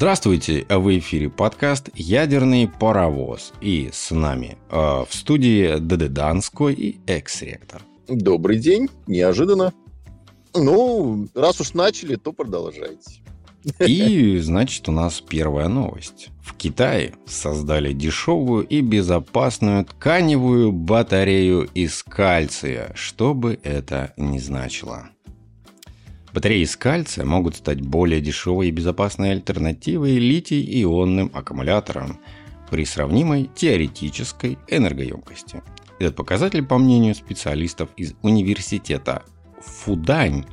Здравствуйте, в эфире подкаст «Ядерный паровоз». И с нами э, в студии ДД Данской и экс-ректор. Добрый день, неожиданно. Ну, раз уж начали, то продолжайте. И, значит, у нас первая новость. В Китае создали дешевую и безопасную тканевую батарею из кальция, что бы это ни значило. Батареи из кальция могут стать более дешевой и безопасной альтернативой литий-ионным аккумуляторам при сравнимой теоретической энергоемкости. Этот показатель, по мнению специалистов из университета Фудань,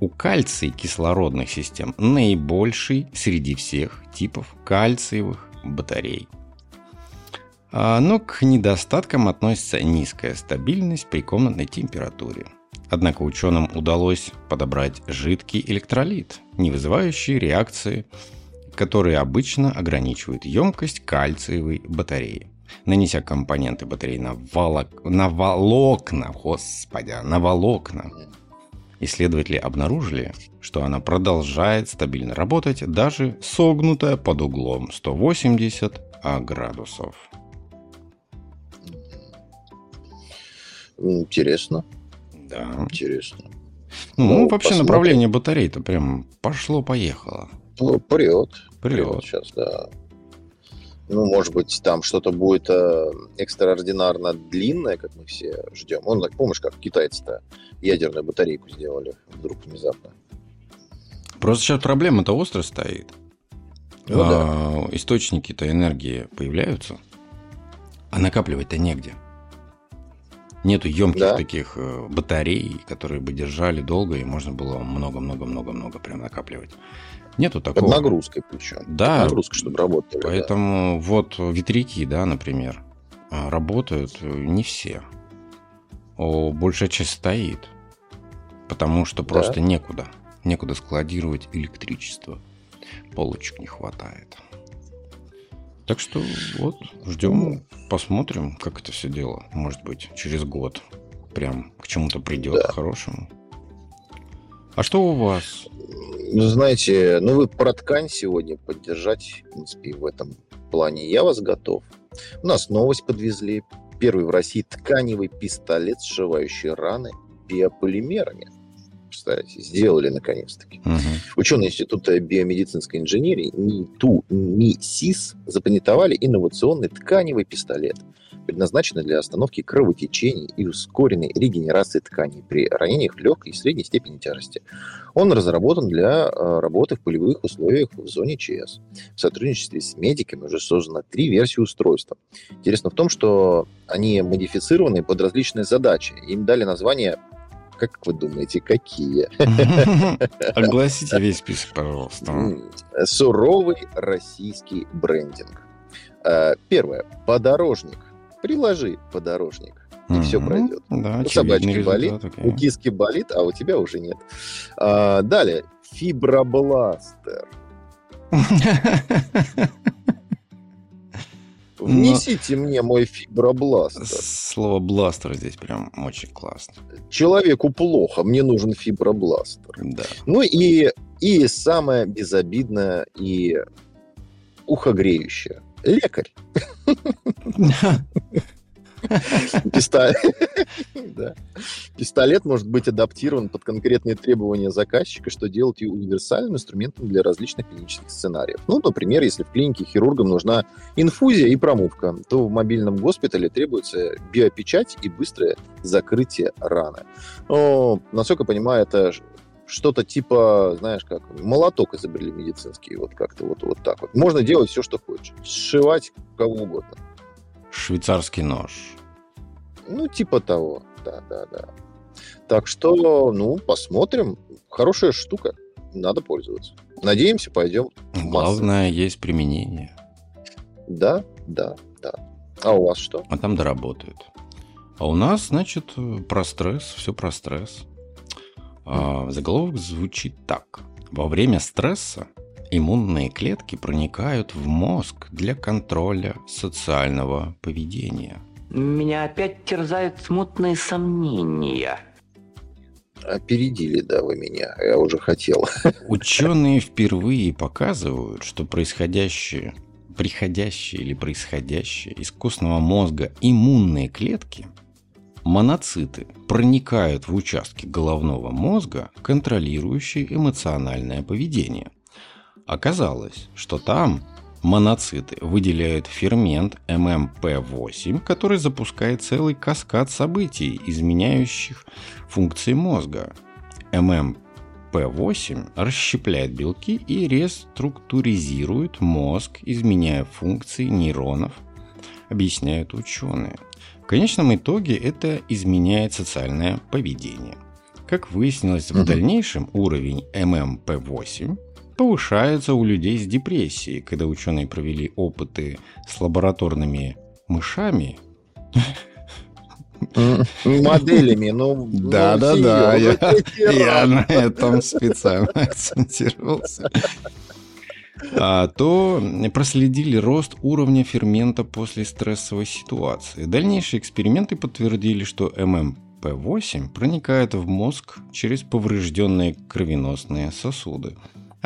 у кальций кислородных систем наибольший среди всех типов кальциевых батарей. А, но к недостаткам относится низкая стабильность при комнатной температуре. Однако ученым удалось подобрать жидкий электролит, не вызывающий реакции, которые обычно ограничивают емкость кальциевой батареи. Нанеся компоненты батареи на, волок... на волокна, господи, на волокна, исследователи обнаружили, что она продолжает стабильно работать, даже согнутая под углом 180 градусов. Интересно. Да. Интересно. Ну, ну вообще посмотрим. направление батарей-то прям пошло-поехало. Ну, прет. Прет. сейчас, да. Ну, может быть, там что-то будет э, экстраординарно длинное, как мы все ждем. Он, помнишь, как китайцы-то ядерную батарейку сделали вдруг внезапно. Просто сейчас проблема-то остро стоит. Ну, а, да. Источники-то энергии появляются, а накапливать-то негде. Нету емких да. таких э, батарей, которые бы держали долго, и можно было много-много-много-много прям накапливать. Нету такого. Под нагрузкой причем. Да. Под нагрузкой, чтобы работали. Поэтому да. вот ветряки, да, например, а, работают э, не все. О, большая часть стоит. Потому что да. просто некуда. Некуда складировать электричество. Полочек не хватает. Так что вот, ждем, посмотрим, как это все дело. Может быть, через год прям к чему-то придет да. хорошему. А что у вас? Ну, знаете, ну вы про ткань сегодня поддержать, в принципе, в этом плане я вас готов. У нас новость подвезли. Первый в России тканевый пистолет, сшивающий раны биополимерами представляете, сделали наконец-таки. Угу. Ученые Института биомедицинской инженерии НИТУ, НИСИС запатентовали инновационный тканевый пистолет, предназначенный для остановки кровотечений и ускоренной регенерации тканей при ранениях легкой и средней степени тяжести. Он разработан для э, работы в полевых условиях в зоне ЧС. В сотрудничестве с медиками уже создано три версии устройства. Интересно в том, что они модифицированы под различные задачи. Им дали название как вы думаете, какие? Огласите весь список, пожалуйста. Суровый российский брендинг. А, первое. Подорожник. Приложи подорожник. И все пройдет. Да, у собачки болит, у киски болит, а у тебя уже нет. А, далее. Фибробластер. Внесите Но... мне мой фибробластер. Слово бластер здесь прям очень классно. Человеку плохо, мне нужен фибробластер. Да. Ну и, и самое безобидное и ухогреющее. Лекарь. Пистолет. может быть адаптирован под конкретные требования заказчика, что делает его универсальным инструментом для различных клинических сценариев. Ну, например, если в клинике хирургам нужна инфузия и промывка, то в мобильном госпитале требуется биопечать и быстрое закрытие раны. Но, насколько я понимаю, это что-то типа, знаешь, как молоток изобрели медицинский, вот как-то вот, вот так вот. Можно делать все, что хочешь. Сшивать кого угодно. Швейцарский нож. Ну, типа того, да, да, да. Так что, ну, посмотрим. Хорошая штука, надо пользоваться. Надеемся, пойдем. Главное, есть применение. Да, да, да. А у вас что? А там доработают. А у нас, значит, про стресс, все про стресс. А, заголовок звучит так. Во время стресса иммунные клетки проникают в мозг для контроля социального поведения. Меня опять терзают смутные сомнения. Опередили, да, вы меня. Я уже хотел. Ученые впервые показывают, что происходящее, приходящее или происходящее из костного мозга иммунные клетки, моноциты, проникают в участки головного мозга, контролирующие эмоциональное поведение. Оказалось, что там моноциты выделяют фермент ММП8, который запускает целый каскад событий, изменяющих функции мозга. ММП8 расщепляет белки и реструктуризирует мозг, изменяя функции нейронов, объясняют ученые. В конечном итоге это изменяет социальное поведение. Как выяснилось в дальнейшем, уровень ММП8 повышается у людей с депрессией. Когда ученые провели опыты с лабораторными мышами, Моделями, ну... Да, да, да, я на этом специально акцентировался. А, то проследили рост уровня фермента после стрессовой ситуации. Дальнейшие эксперименты подтвердили, что ММП8 проникает в мозг через поврежденные кровеносные сосуды.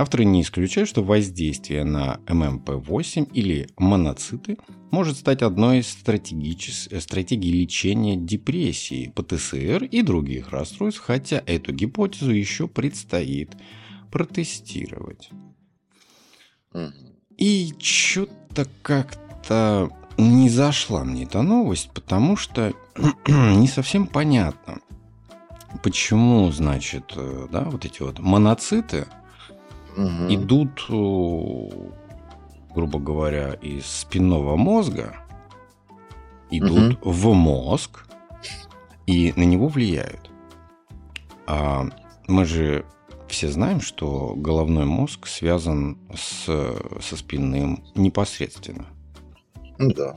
Авторы не исключают, что воздействие на ММП8 или моноциты может стать одной из стратегий лечения депрессии, ПТСР и других расстройств, хотя эту гипотезу еще предстоит протестировать. И что-то как-то не зашла мне эта новость, потому что не совсем понятно, почему, значит, э, да, вот эти вот моноциты – угу. идут, грубо говоря, из спинного мозга, идут угу. в мозг и на него влияют. А мы же все знаем, что головной мозг связан с, со спинным непосредственно. Да.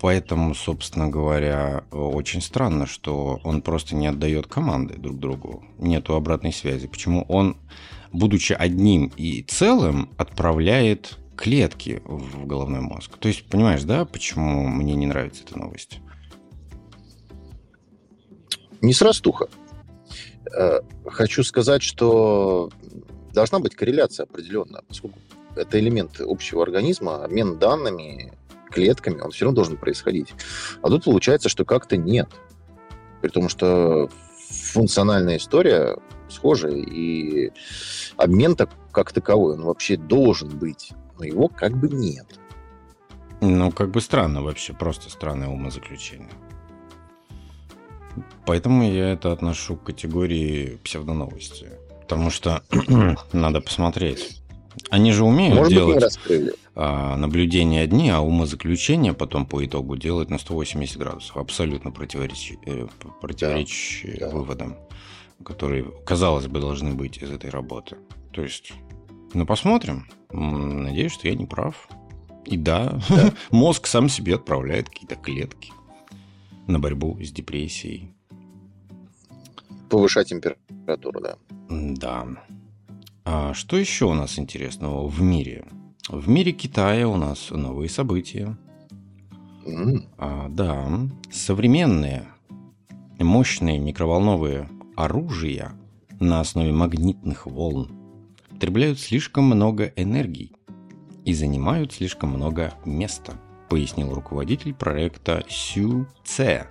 Поэтому, собственно говоря, очень странно, что он просто не отдает команды друг другу. Нету обратной связи. Почему он, будучи одним и целым, отправляет клетки в головной мозг? То есть, понимаешь, да, почему мне не нравится эта новость? Не срастуха. Э, хочу сказать, что должна быть корреляция определенная, поскольку это элемент общего организма, обмен данными, клетками, он все равно должен происходить. А тут получается, что как-то нет. При том, что функциональная история схожая, и обмен так, как таковой, он вообще должен быть, но его как бы нет. Ну, как бы странно вообще, просто странное умозаключение. Поэтому я это отношу к категории псевдоновости. Потому что надо посмотреть. Они же умеют Может делать быть, а, наблюдения одни, а умозаключения потом по итогу делают на 180 градусов. Абсолютно противоречащие э, противоречь да, выводам, которые, казалось бы, должны быть из этой работы. То есть, ну посмотрим. Надеюсь, что я не прав. И да, да. мозг сам себе отправляет какие-то клетки на борьбу с депрессией. Повышать температуру, да. Да. А что еще у нас интересного в мире? В мире Китая у нас новые события. Mm. А, да, современные мощные микроволновые оружия на основе магнитных волн потребляют слишком много энергии и занимают слишком много места, пояснил руководитель проекта Сю Це.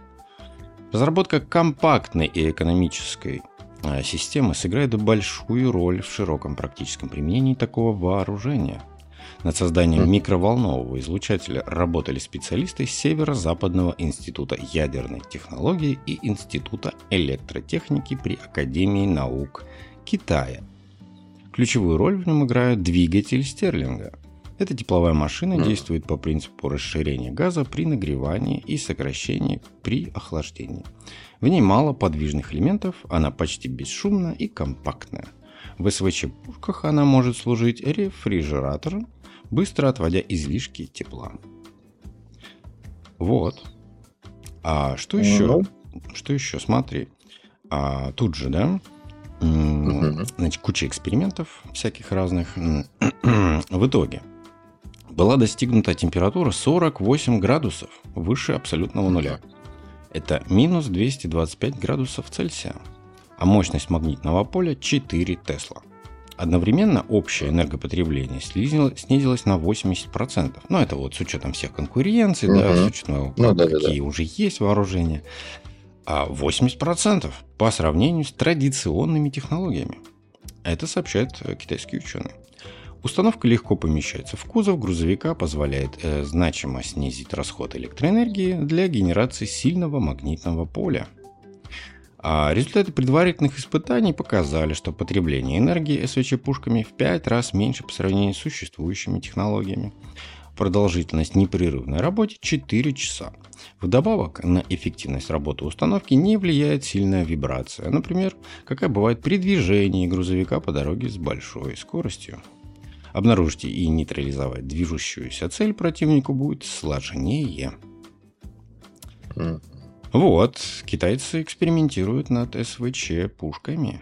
Разработка компактной и экономической а, системы сыграет большую роль в широком практическом применении такого вооружения. Над созданием микроволнового излучателя работали специалисты Северо-Западного института ядерной технологии и Института электротехники при Академии наук Китая. Ключевую роль в нем играет двигатель Стерлинга – эта тепловая машина действует по принципу расширения газа при нагревании и сокращении при охлаждении. В ней мало подвижных элементов, она почти бесшумна и компактная. В СВЧ-пушках она может служить рефрижератором, быстро отводя излишки тепла. Вот. А что еще? Ну. Что еще? Смотри. А, тут же, да? Значит, куча экспериментов всяких разных. В итоге была достигнута температура 48 градусов выше абсолютного нуля. Это минус 225 градусов Цельсия. А мощность магнитного поля 4 Тесла. Одновременно общее энергопотребление снизилось, на 80%. Ну, это вот с учетом всех конкуренций, угу. да, с учетом ну, да, какие да, да. уже есть вооружения. А 80% по сравнению с традиционными технологиями. Это сообщают китайские ученые. Установка легко помещается в кузов грузовика, позволяет э, значимо снизить расход электроэнергии для генерации сильного магнитного поля. А результаты предварительных испытаний показали, что потребление энергии СВЧ-пушками в 5 раз меньше по сравнению с существующими технологиями. Продолжительность непрерывной работы 4 часа. Вдобавок на эффективность работы установки не влияет сильная вибрация, например, какая бывает при движении грузовика по дороге с большой скоростью. Обнаружить и нейтрализовать движущуюся цель противнику будет сложнее. Вот, китайцы экспериментируют над СВЧ пушками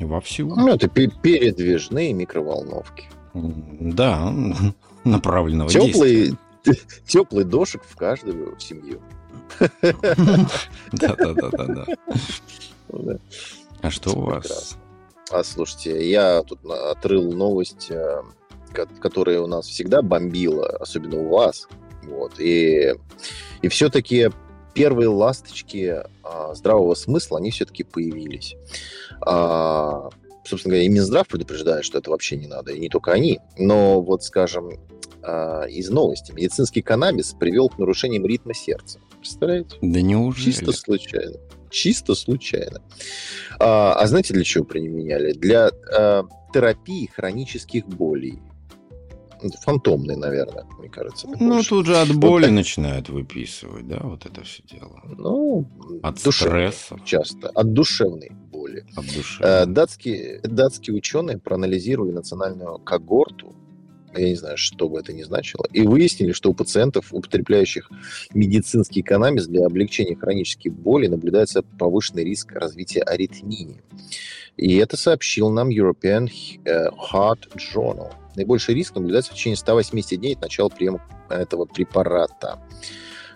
вовсю. Ну, это передвижные микроволновки. Да, направленного теплый, действия. Теплый дошек в каждую семью. Да-да-да-да. А что у вас? А слушайте, я тут отрыл новость э, которая у нас всегда бомбила, особенно у вас. Вот. И, и все-таки первые ласточки а, здравого смысла, они все-таки появились. А, собственно говоря, и Минздрав предупреждает, что это вообще не надо, и не только они. Но вот, скажем, а, из новости. Медицинский каннабис привел к нарушениям ритма сердца. Представляете? Да неужели? Чисто случайно. Чисто случайно. А, а знаете, для чего применяли? Для а, терапии хронических болей фантомный, наверное, мне кажется. Ну, больше. тут же от боли вот начинают выписывать, да, вот это все дело. Ну, от стресса. Часто. От душевной боли. От душевной. Э, датские, датские ученые проанализировали национальную когорту я не знаю, что бы это ни значило, и выяснили, что у пациентов, употребляющих медицинский каннабис для облегчения хронических болей, наблюдается повышенный риск развития аритмии. И это сообщил нам European э, Heart Journal. Наибольший риск наблюдается в течение 180 дней от начала приема этого препарата.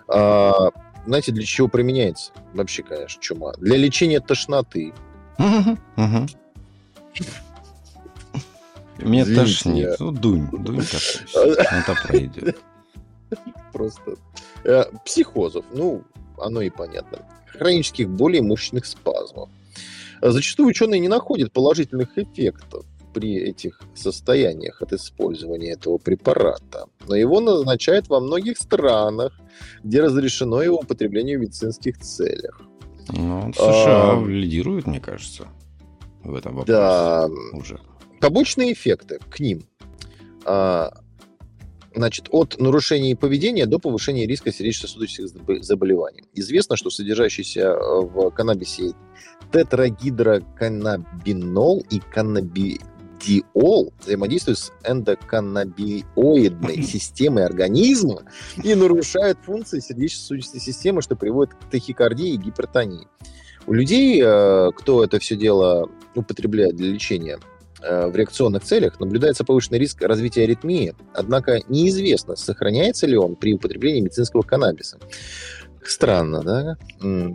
А, знаете, для чего применяется? Вообще, конечно, чума. Для лечения тошноты. Меня тошнит. Ну, дунь, дунь это пройдет. Просто. Э, психозов. Ну, оно и понятно. Хронических болей мышечных спазмов. Зачастую ученые не находят положительных эффектов при этих состояниях от использования этого препарата. Но его назначают во многих странах, где разрешено его употребление в медицинских целях. Ну, США а, лидирует, мне кажется, в этом вопросе. Да. Уже. Побочные эффекты к ним. А, значит, от нарушения поведения до повышения риска сердечно-сосудистых заболеваний. Известно, что содержащийся в каннабисе тетрагидроканнабинол и каннаби диол взаимодействует с эндоканнабиоидной системой организма и нарушает функции сердечно-сосудистой системы, что приводит к тахикардии и гипертонии. У людей, э, кто это все дело употребляет для лечения э, в реакционных целях, наблюдается повышенный риск развития аритмии, однако неизвестно, сохраняется ли он при употреблении медицинского каннабиса. Странно, да?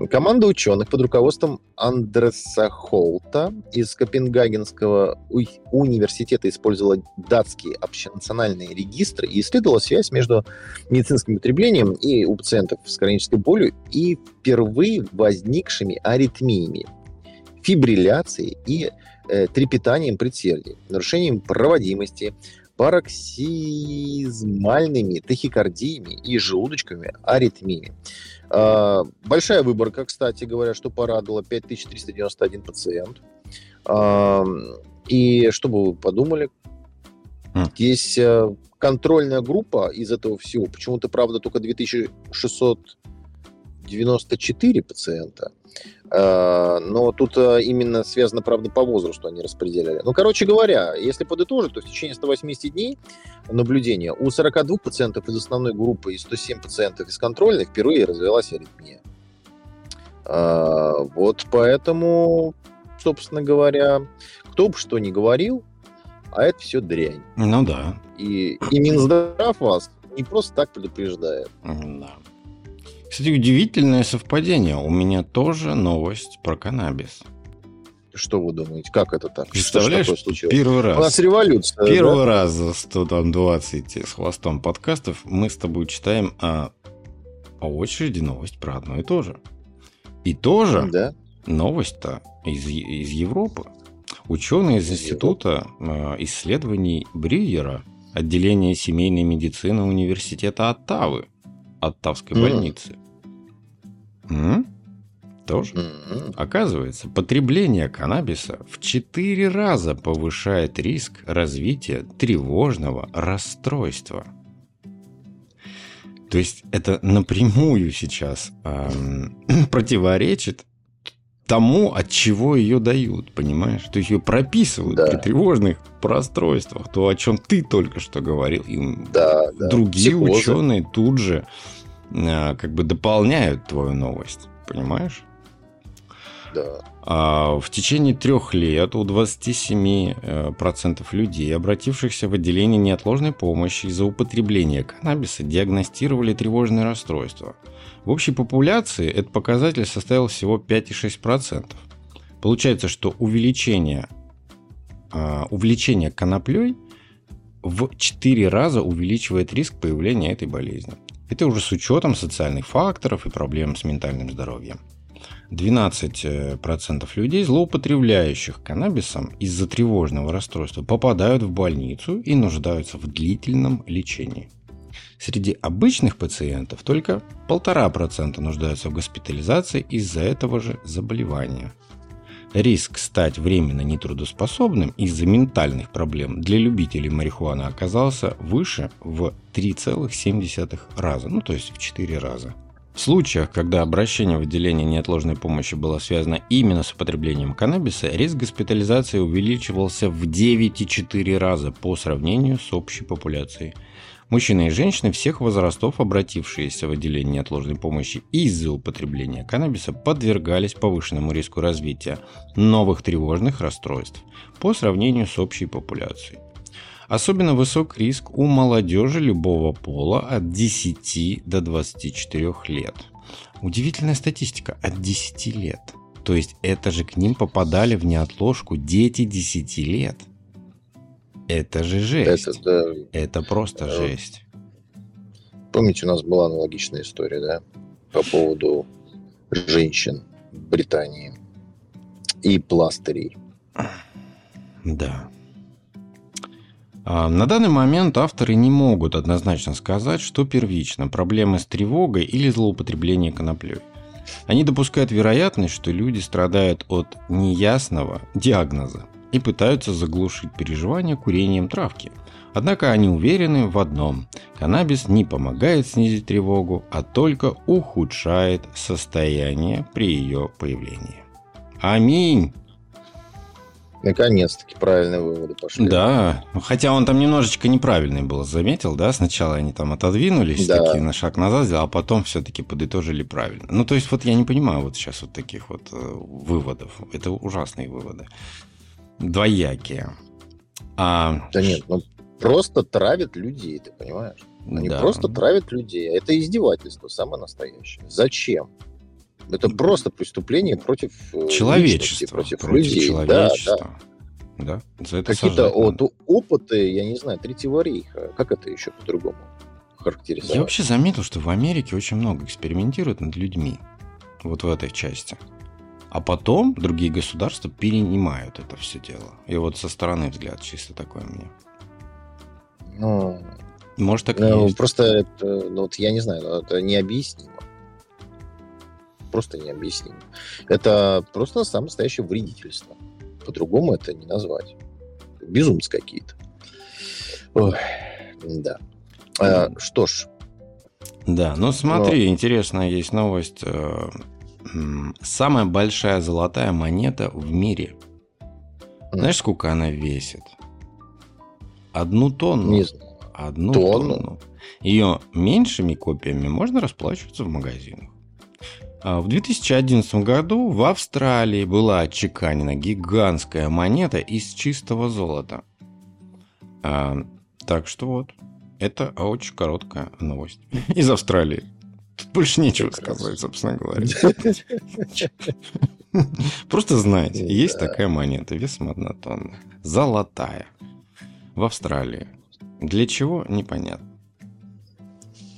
Команда ученых под руководством Андреса Холта из Копенгагенского университета использовала датские общенациональные регистры и исследовала связь между медицинским употреблением и у пациентов с хронической болью и впервые возникшими аритмиями, фибрилляцией и э, трепетанием предсердий, нарушением проводимости, пароксизмальными тахикардиями и желудочковыми аритмиями. А, большая выборка, кстати говоря, что порадовало, 5391 пациент. А, и что бы вы подумали, хм. Здесь э, контрольная группа из этого всего. Почему-то, правда, только 2694 пациента. Э, но тут э, именно связано, правда, по возрасту они распределяли. Ну, короче говоря, если подытожить, то в течение 180 дней наблюдения у 42 пациентов из основной группы и 107 пациентов из контрольной впервые развилась аритмия. Э, вот поэтому, собственно говоря, кто бы что ни говорил, а это все дрянь. Ну да. И, и Минздрав вас не просто так предупреждает. Да. Кстати, удивительное совпадение. У меня тоже новость про каннабис. Что вы думаете? Как это так? Представляешь, что случилось? первый раз. У нас революция. Первый да? раз за 120 с хвостом подкастов мы с тобой читаем о, по очереди новость про одно и то же. И тоже Да. новость-то из, из Европы. Ученые из Института э, исследований Брюера, отделения семейной медицины Университета Оттавы, Оттавской М. больницы. М? Тоже? М-м. Оказывается, потребление каннабиса в 4 раза повышает риск развития тревожного расстройства. То есть это напрямую сейчас эм, противоречит тому, от чего ее дают, понимаешь? То есть ее прописывают Да. при тревожных расстройствах, то, о чем ты только что говорил. И Да, да. другие Психозы. ученые тут же как бы дополняют твою новость, понимаешь? Да. А в течение трех лет у 27% э, людей, обратившихся в отделение неотложной помощи из-за употребления каннабиса, диагностировали тревожные расстройства. В общей популяции этот показатель составил всего 5,6%. Получается, что увеличение, а, увлечение коноплей в 4 раза увеличивает риск появления этой болезни. Это уже с учетом социальных факторов и проблем с ментальным здоровьем. 12% людей, злоупотребляющих каннабисом из-за тревожного расстройства, попадают в больницу и нуждаются в длительном лечении. Среди обычных пациентов только 1,5% нуждаются в госпитализации из-за этого же заболевания. Риск стать временно нетрудоспособным из-за ментальных проблем для любителей марихуаны оказался выше в 3,7 раза, ну то есть в 4 раза. В случаях, когда обращение в отделение неотложной помощи было связано именно с употреблением каннабиса, риск госпитализации увеличивался в 9,4 раза по сравнению с общей популяцией. Мужчины и женщины всех возрастов, обратившиеся в отделение неотложной помощи из-за употребления каннабиса, подвергались повышенному риску развития новых тревожных расстройств по сравнению с общей популяцией. Особенно высок риск у молодежи любого пола от 10 до 24 лет. Удивительная статистика от 10 лет. То есть это же к ним попадали в неотложку дети 10 лет. Это же жесть. Это, да. Это просто Э, жесть. Помните, у нас была аналогичная история, да? По поводу женщин в Британии и пластырей. Да. А, На данный момент авторы не могут однозначно сказать, что первично – проблемы с тревогой или злоупотребление коноплей. Они допускают вероятность, что люди страдают от неясного диагноза и пытаются заглушить переживания курением травки. Однако они уверены в одном – каннабис не помогает снизить тревогу, а только ухудшает состояние при ее появлении. Аминь! Наконец-таки правильные выводы пошли. Да, хотя он там немножечко неправильный был, заметил, да? Сначала они там отодвинулись, Да. такие на шаг назад а потом все-таки подытожили правильно. Ну, то есть, вот я не понимаю вот сейчас вот таких вот э, выводов. Это ужасные выводы. Двоякие. А, Да нет, ну просто травят людей, ты понимаешь? Они да. просто травят людей. Это издевательство самое настоящее. Зачем? Это просто преступление против э, личности, Человечество. против, против людей. человечества. Да, За это Какие-то вот опыты, я не знаю, Третьего рейха. Как это еще по-другому характеризовать? Я вообще заметил, что в Америке очень много экспериментируют над людьми. Вот в этой части. А потом другие государства перенимают это все дело. И вот со стороны взгляд чисто такой меня. Ну, Может, так и ну, есть. просто это, ну, вот я не знаю, но это необъяснимо. Просто необъяснимо. Это просто самое настоящее вредительство. По-другому это не назвать. Безумцы какие-то. Ой, да. А, что ж, Да, ну смотри, интересная есть новость. Э, Самая большая золотая монета в мире. Знаешь, сколько она весит? Одну тонну. не знаю. Одну Тонну? тонну. Ее меньшими копиями можно расплачиваться в магазинах. А В 2011 году в Австралии была отчеканена гигантская монета из чистого золота. А, так что вот, это очень короткая новость из Австралии. Больше нечего сказать, собственно говоря. Просто знаете, есть такая монета весом одна тонна. Золотая. В Австралии. Для чего? Непонятно.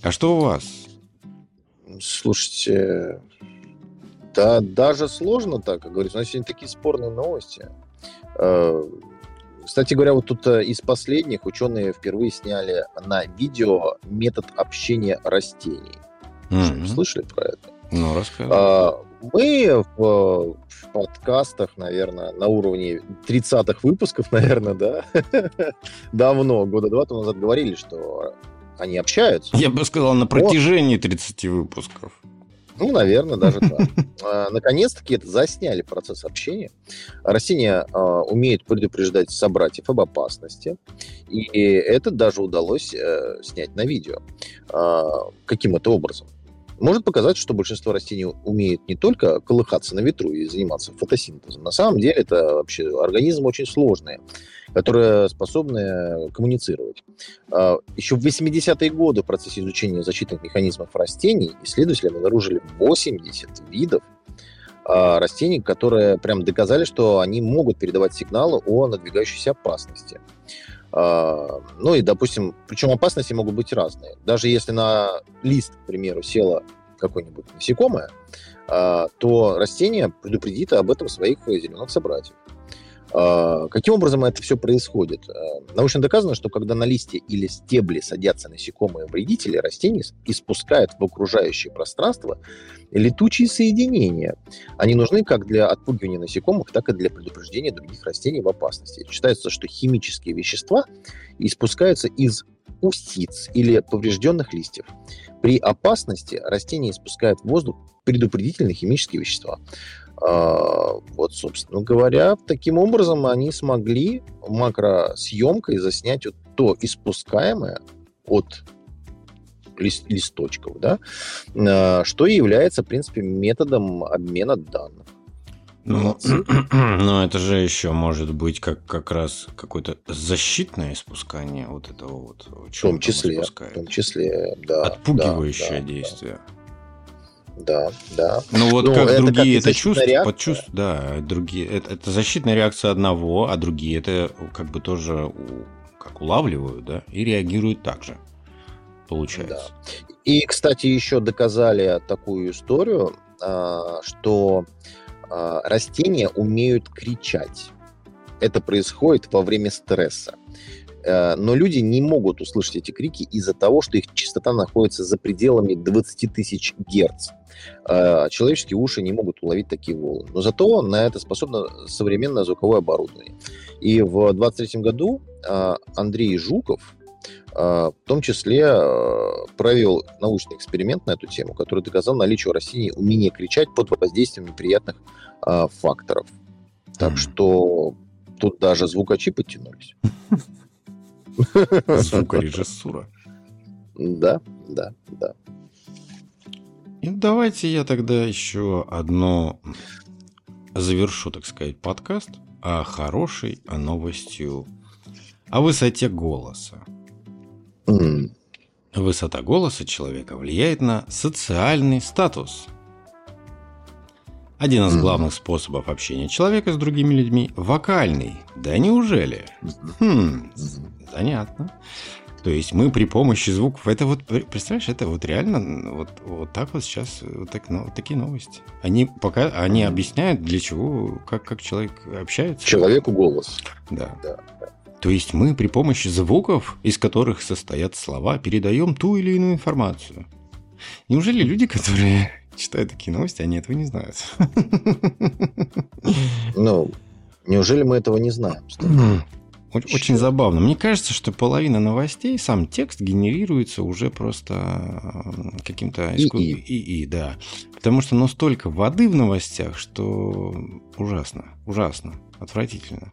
А что у вас? Слушайте, да даже сложно так, как говорится. У нас сегодня такие спорные новости. Э, кстати говоря, вот тут э, из последних ученые впервые сняли на видео метод общения растений. Mm-hmm. Слышали про это? Ну, рассказывай. А, мы в, в подкастах, наверное, на уровне 30-х выпусков, наверное, да, давно, года два тому назад говорили, что они общаются. Я бы сказал, на протяжении 30 выпусков. Ну, наверное, даже так. А, наконец-таки это засняли процесс общения. Растения а, умеют предупреждать собратьев об опасности. И это даже удалось э, снять на видео. А, каким это образом? Может показать, что большинство растений умеет не только колыхаться на ветру и заниматься фотосинтезом. На самом деле это вообще организм очень сложный, которые способны коммуницировать. А, Еще в 80-е годы в процессе изучения защитных механизмов растений исследователи обнаружили 80 видов а, растений, которые прям доказали, что они могут передавать сигналы о надвигающейся опасности. А, ну и, допустим, причем опасности могут быть разные. Даже если на лист, к примеру, села какое-нибудь насекомое, а, то растение предупредит об этом своих зеленых собратьев. А, каким образом это все происходит? А, научно доказано, что когда на листе или стебле садятся насекомые вредители, растения испускают в окружающее пространство летучие соединения. Они нужны как для отпугивания насекомых, так и для предупреждения других растений в опасности. Считается, что химические вещества испускаются из устиц или поврежденных листьев. При опасности растения испускают в воздух предупредительные химические вещества. А, вот, собственно говоря, таким образом они смогли макросъемкой заснять вот то испускаемое от лист, листочков, да, а, что является, в принципе, методом обмена данных. Ну, но это же еще может быть как, как раз какое-то защитное испускание вот этого вот. В том числе, в том числе, да. Отпугивающее да, действие. Да. Да, да. Ну вот ну, как это другие как это чувство, подчувств, да, другие, это, это защитная реакция одного, а другие это как бы тоже как улавливают, да, и реагируют так же, получается. Да. И, кстати, еще доказали такую историю, а, что а, растения умеют кричать. Это происходит во время стресса. Э, но люди не могут услышать эти крики из-за того, что их частота находится за пределами 20 тысяч герц. Э, человеческие уши не могут уловить такие волны. Но зато на это способно современное звуковое оборудование. И в 23 году э, Андрей Жуков, в том числе провел научный эксперимент на эту тему, который доказал наличие у растений умения кричать под воздействием неприятных факторов. Так что тут даже звукачи подтянулись. Звукорежиссура. Да, да, да. И давайте я тогда еще одно завершу, так сказать, подкаст о хорошей о новостью о высоте голоса. Mm. Высота голоса человека влияет на социальный статус. Один из главных способов общения человека с другими людьми – вокальный. Да неужели? Хм, занятно. То есть мы при помощи звуков, это вот, представляешь, это вот реально вот, вот так вот сейчас, вот, так, ну, вот такие новости. Они пока, они объясняют, для чего, как, как человек общается. Человеку голос. Да. да, да. То есть мы при помощи звуков, из которых состоят слова, передаем ту или иную информацию. Неужели люди, которые читают такие новости, они этого не знают. Ну, неужели мы этого не знаем? Очень, очень забавно. Мне кажется, что половина новостей, сам текст генерируется уже просто каким-то... ИИ. ИИ, да. Потому что ну столько воды в новостях, что ужасно, ужасно, отвратительно.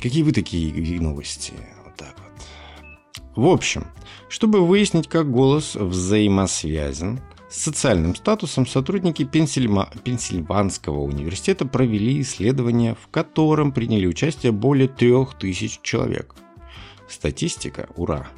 Какие вы такие новости? Вот так вот. В общем, чтобы выяснить, как голос взаимосвязан с социальным статусом сотрудники Пенсильма... Пенсильванского университета провели исследование, в котором приняли участие более 3000 человек. Статистика, ура!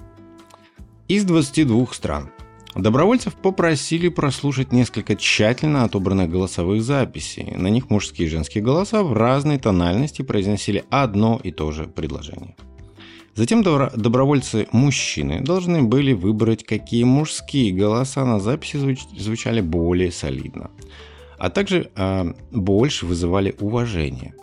Из 22 стран. Добровольцев попросили прослушать несколько тщательно отобранных голосовых записей. На них мужские и женские голоса в разной тональности произносили одно и то же предложение. Затем добровольцы-мужчины должны были выбрать, какие мужские голоса на записи звучали более солидно, а также э, больше вызывали уважение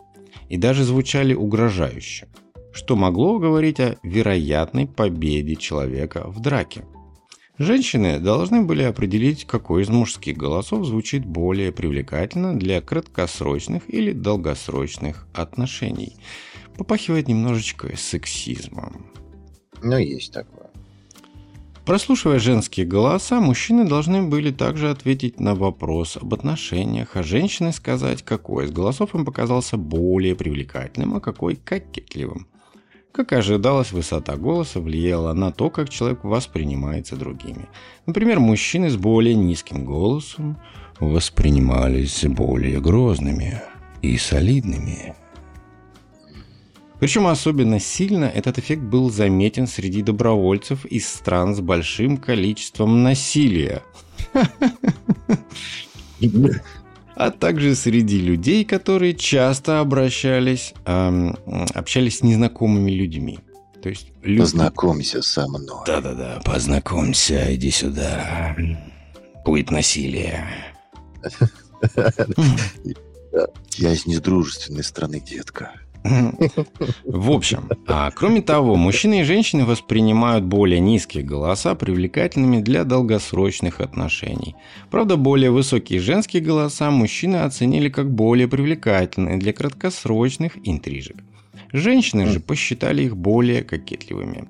и даже звучали угрожающе, что могло говорить о вероятной победе человека в драке – Женщины должны были определить, какой из мужских голосов звучит более привлекательно для краткосрочных или долгосрочных отношений. Попахивает немножечко сексизмом. Ну, есть такое. Прослушивая женские голоса, мужчины должны были также ответить на вопрос об отношениях, а женщины сказать, какой из голосов им показался более привлекательным, а какой кокетливым. Как ожидалось, высота голоса влияла на то, как человек воспринимается другими. Например, мужчины с более низким голосом воспринимались более грозными и солидными. Причем особенно сильно этот эффект был заметен среди добровольцев из стран с большим количеством насилия а также среди людей, которые часто обращались, общались с незнакомыми людьми. То есть люди... Познакомься со мной. Да-да-да, познакомься, иди сюда. Будет насилие. Я из недружественной страны, детка. В общем, а кроме того, мужчины и женщины воспринимают более низкие голоса привлекательными для долгосрочных отношений. Правда, более высокие женские голоса мужчины оценили как более привлекательные для краткосрочных интрижек. Женщины же посчитали их более кокетливыми.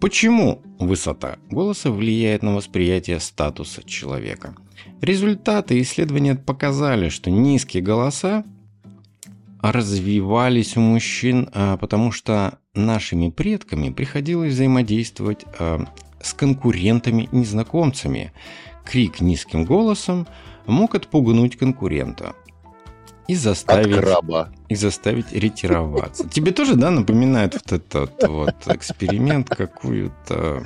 Почему высота голоса влияет на восприятие статуса человека? Результаты исследования показали, что низкие голоса развивались у мужчин, а, потому что нашими предками приходилось взаимодействовать а, с конкурентами-незнакомцами. Крик низким голосом мог отпугнуть конкурента и заставить, и заставить ретироваться. Тебе тоже, да, напоминает вот этот вот эксперимент какую-то,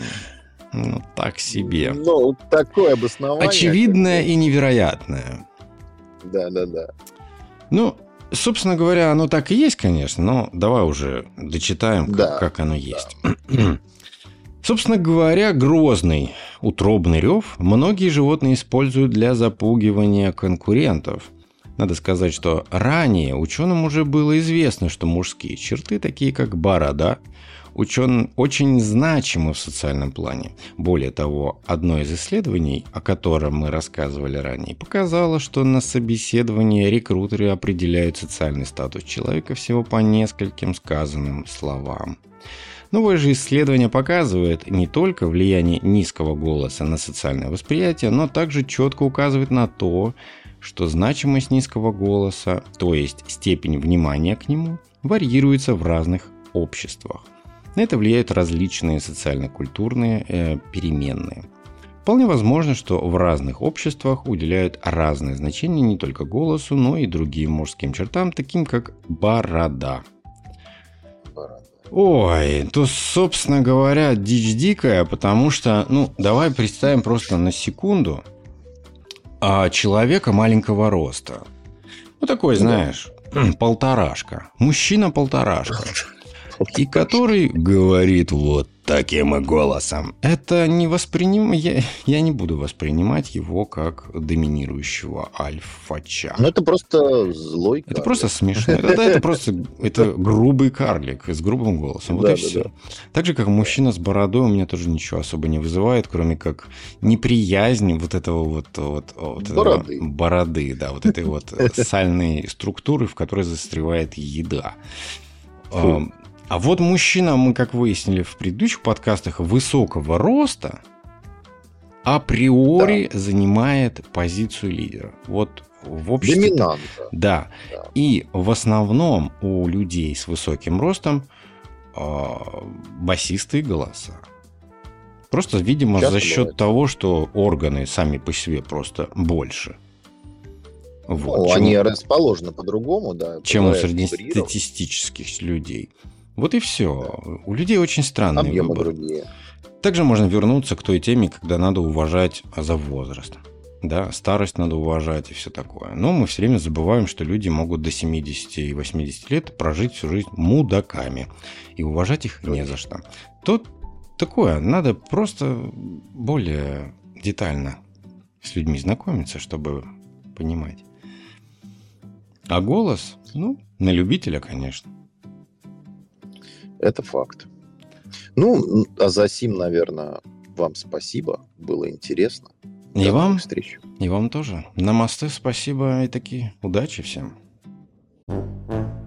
ну, так себе. Ну, такое обоснование. Очевидное и невероятное. Да, да, да. Ну, Собственно говоря, оно так и есть, конечно, но давай уже дочитаем, да, как, как оно есть. Да. Собственно говоря, грозный утробный рев многие животные используют для запугивания конкурентов. Надо сказать, что ранее ученым уже было известно, что мужские черты, такие как борода, ученый очень значимы в социальном плане. Более того, одно из исследований, о котором мы рассказывали ранее, показало, что на собеседовании рекрутеры определяют социальный статус человека всего по нескольким сказанным словам. Новое же исследование показывает не только влияние низкого голоса на социальное восприятие, но также четко указывает на то, что значимость низкого голоса, то есть степень внимания к нему, варьируется в разных обществах. На это влияют различные социально-культурные э, переменные. Вполне возможно, что в разных обществах уделяют разное значение не только голосу, но и другим мужским чертам, таким как борода. Ой, то, собственно говоря, дичь дикая, потому что, ну, давай представим просто на секунду а человека маленького роста. Ну, такой, знаешь, полторашка. Мужчина полторашка и который говорит вот таким голосом. Это не восприним... Я, я не буду воспринимать его как доминирующего альфача. Ну, это просто злой карлик. Это просто смешно. Это, это просто это грубый карлик с грубым голосом. Вот да, и да, все. Да. Так же, как мужчина с бородой у меня тоже ничего особо не вызывает, кроме как неприязнь вот этого вот, вот, вот бороды. Этого бороды, да, вот этой вот сальной структуры, в которой застревает еда. Фу. А вот мужчина, мы как выяснили в предыдущих подкастах, высокого роста априори да. занимает позицию лидера. Вот в обществе... Доминанта. Да. да. И в основном у людей с высоким ростом э, басистые голоса. Просто, видимо, Часто за счет бывает. того, что органы сами по себе просто больше. Вот, ну, чем, они расположены по-другому, да. Чем у среднестатистических людей. Вот и все. У людей очень странные Объемы выборы. другие. Также можно вернуться к той теме, когда надо уважать за возраст. Да, старость надо уважать и все такое. Но мы все время забываем, что люди могут до 70 и 80 лет прожить всю жизнь мудаками. И уважать их не за что. Тут такое, надо просто более детально с людьми знакомиться, чтобы понимать. А голос, ну, на любителя, конечно. Это факт. Ну, а за сим, наверное, вам спасибо. Было интересно. И До вам, встреч. И вам тоже. Намасте, спасибо и такие. Удачи всем. thank you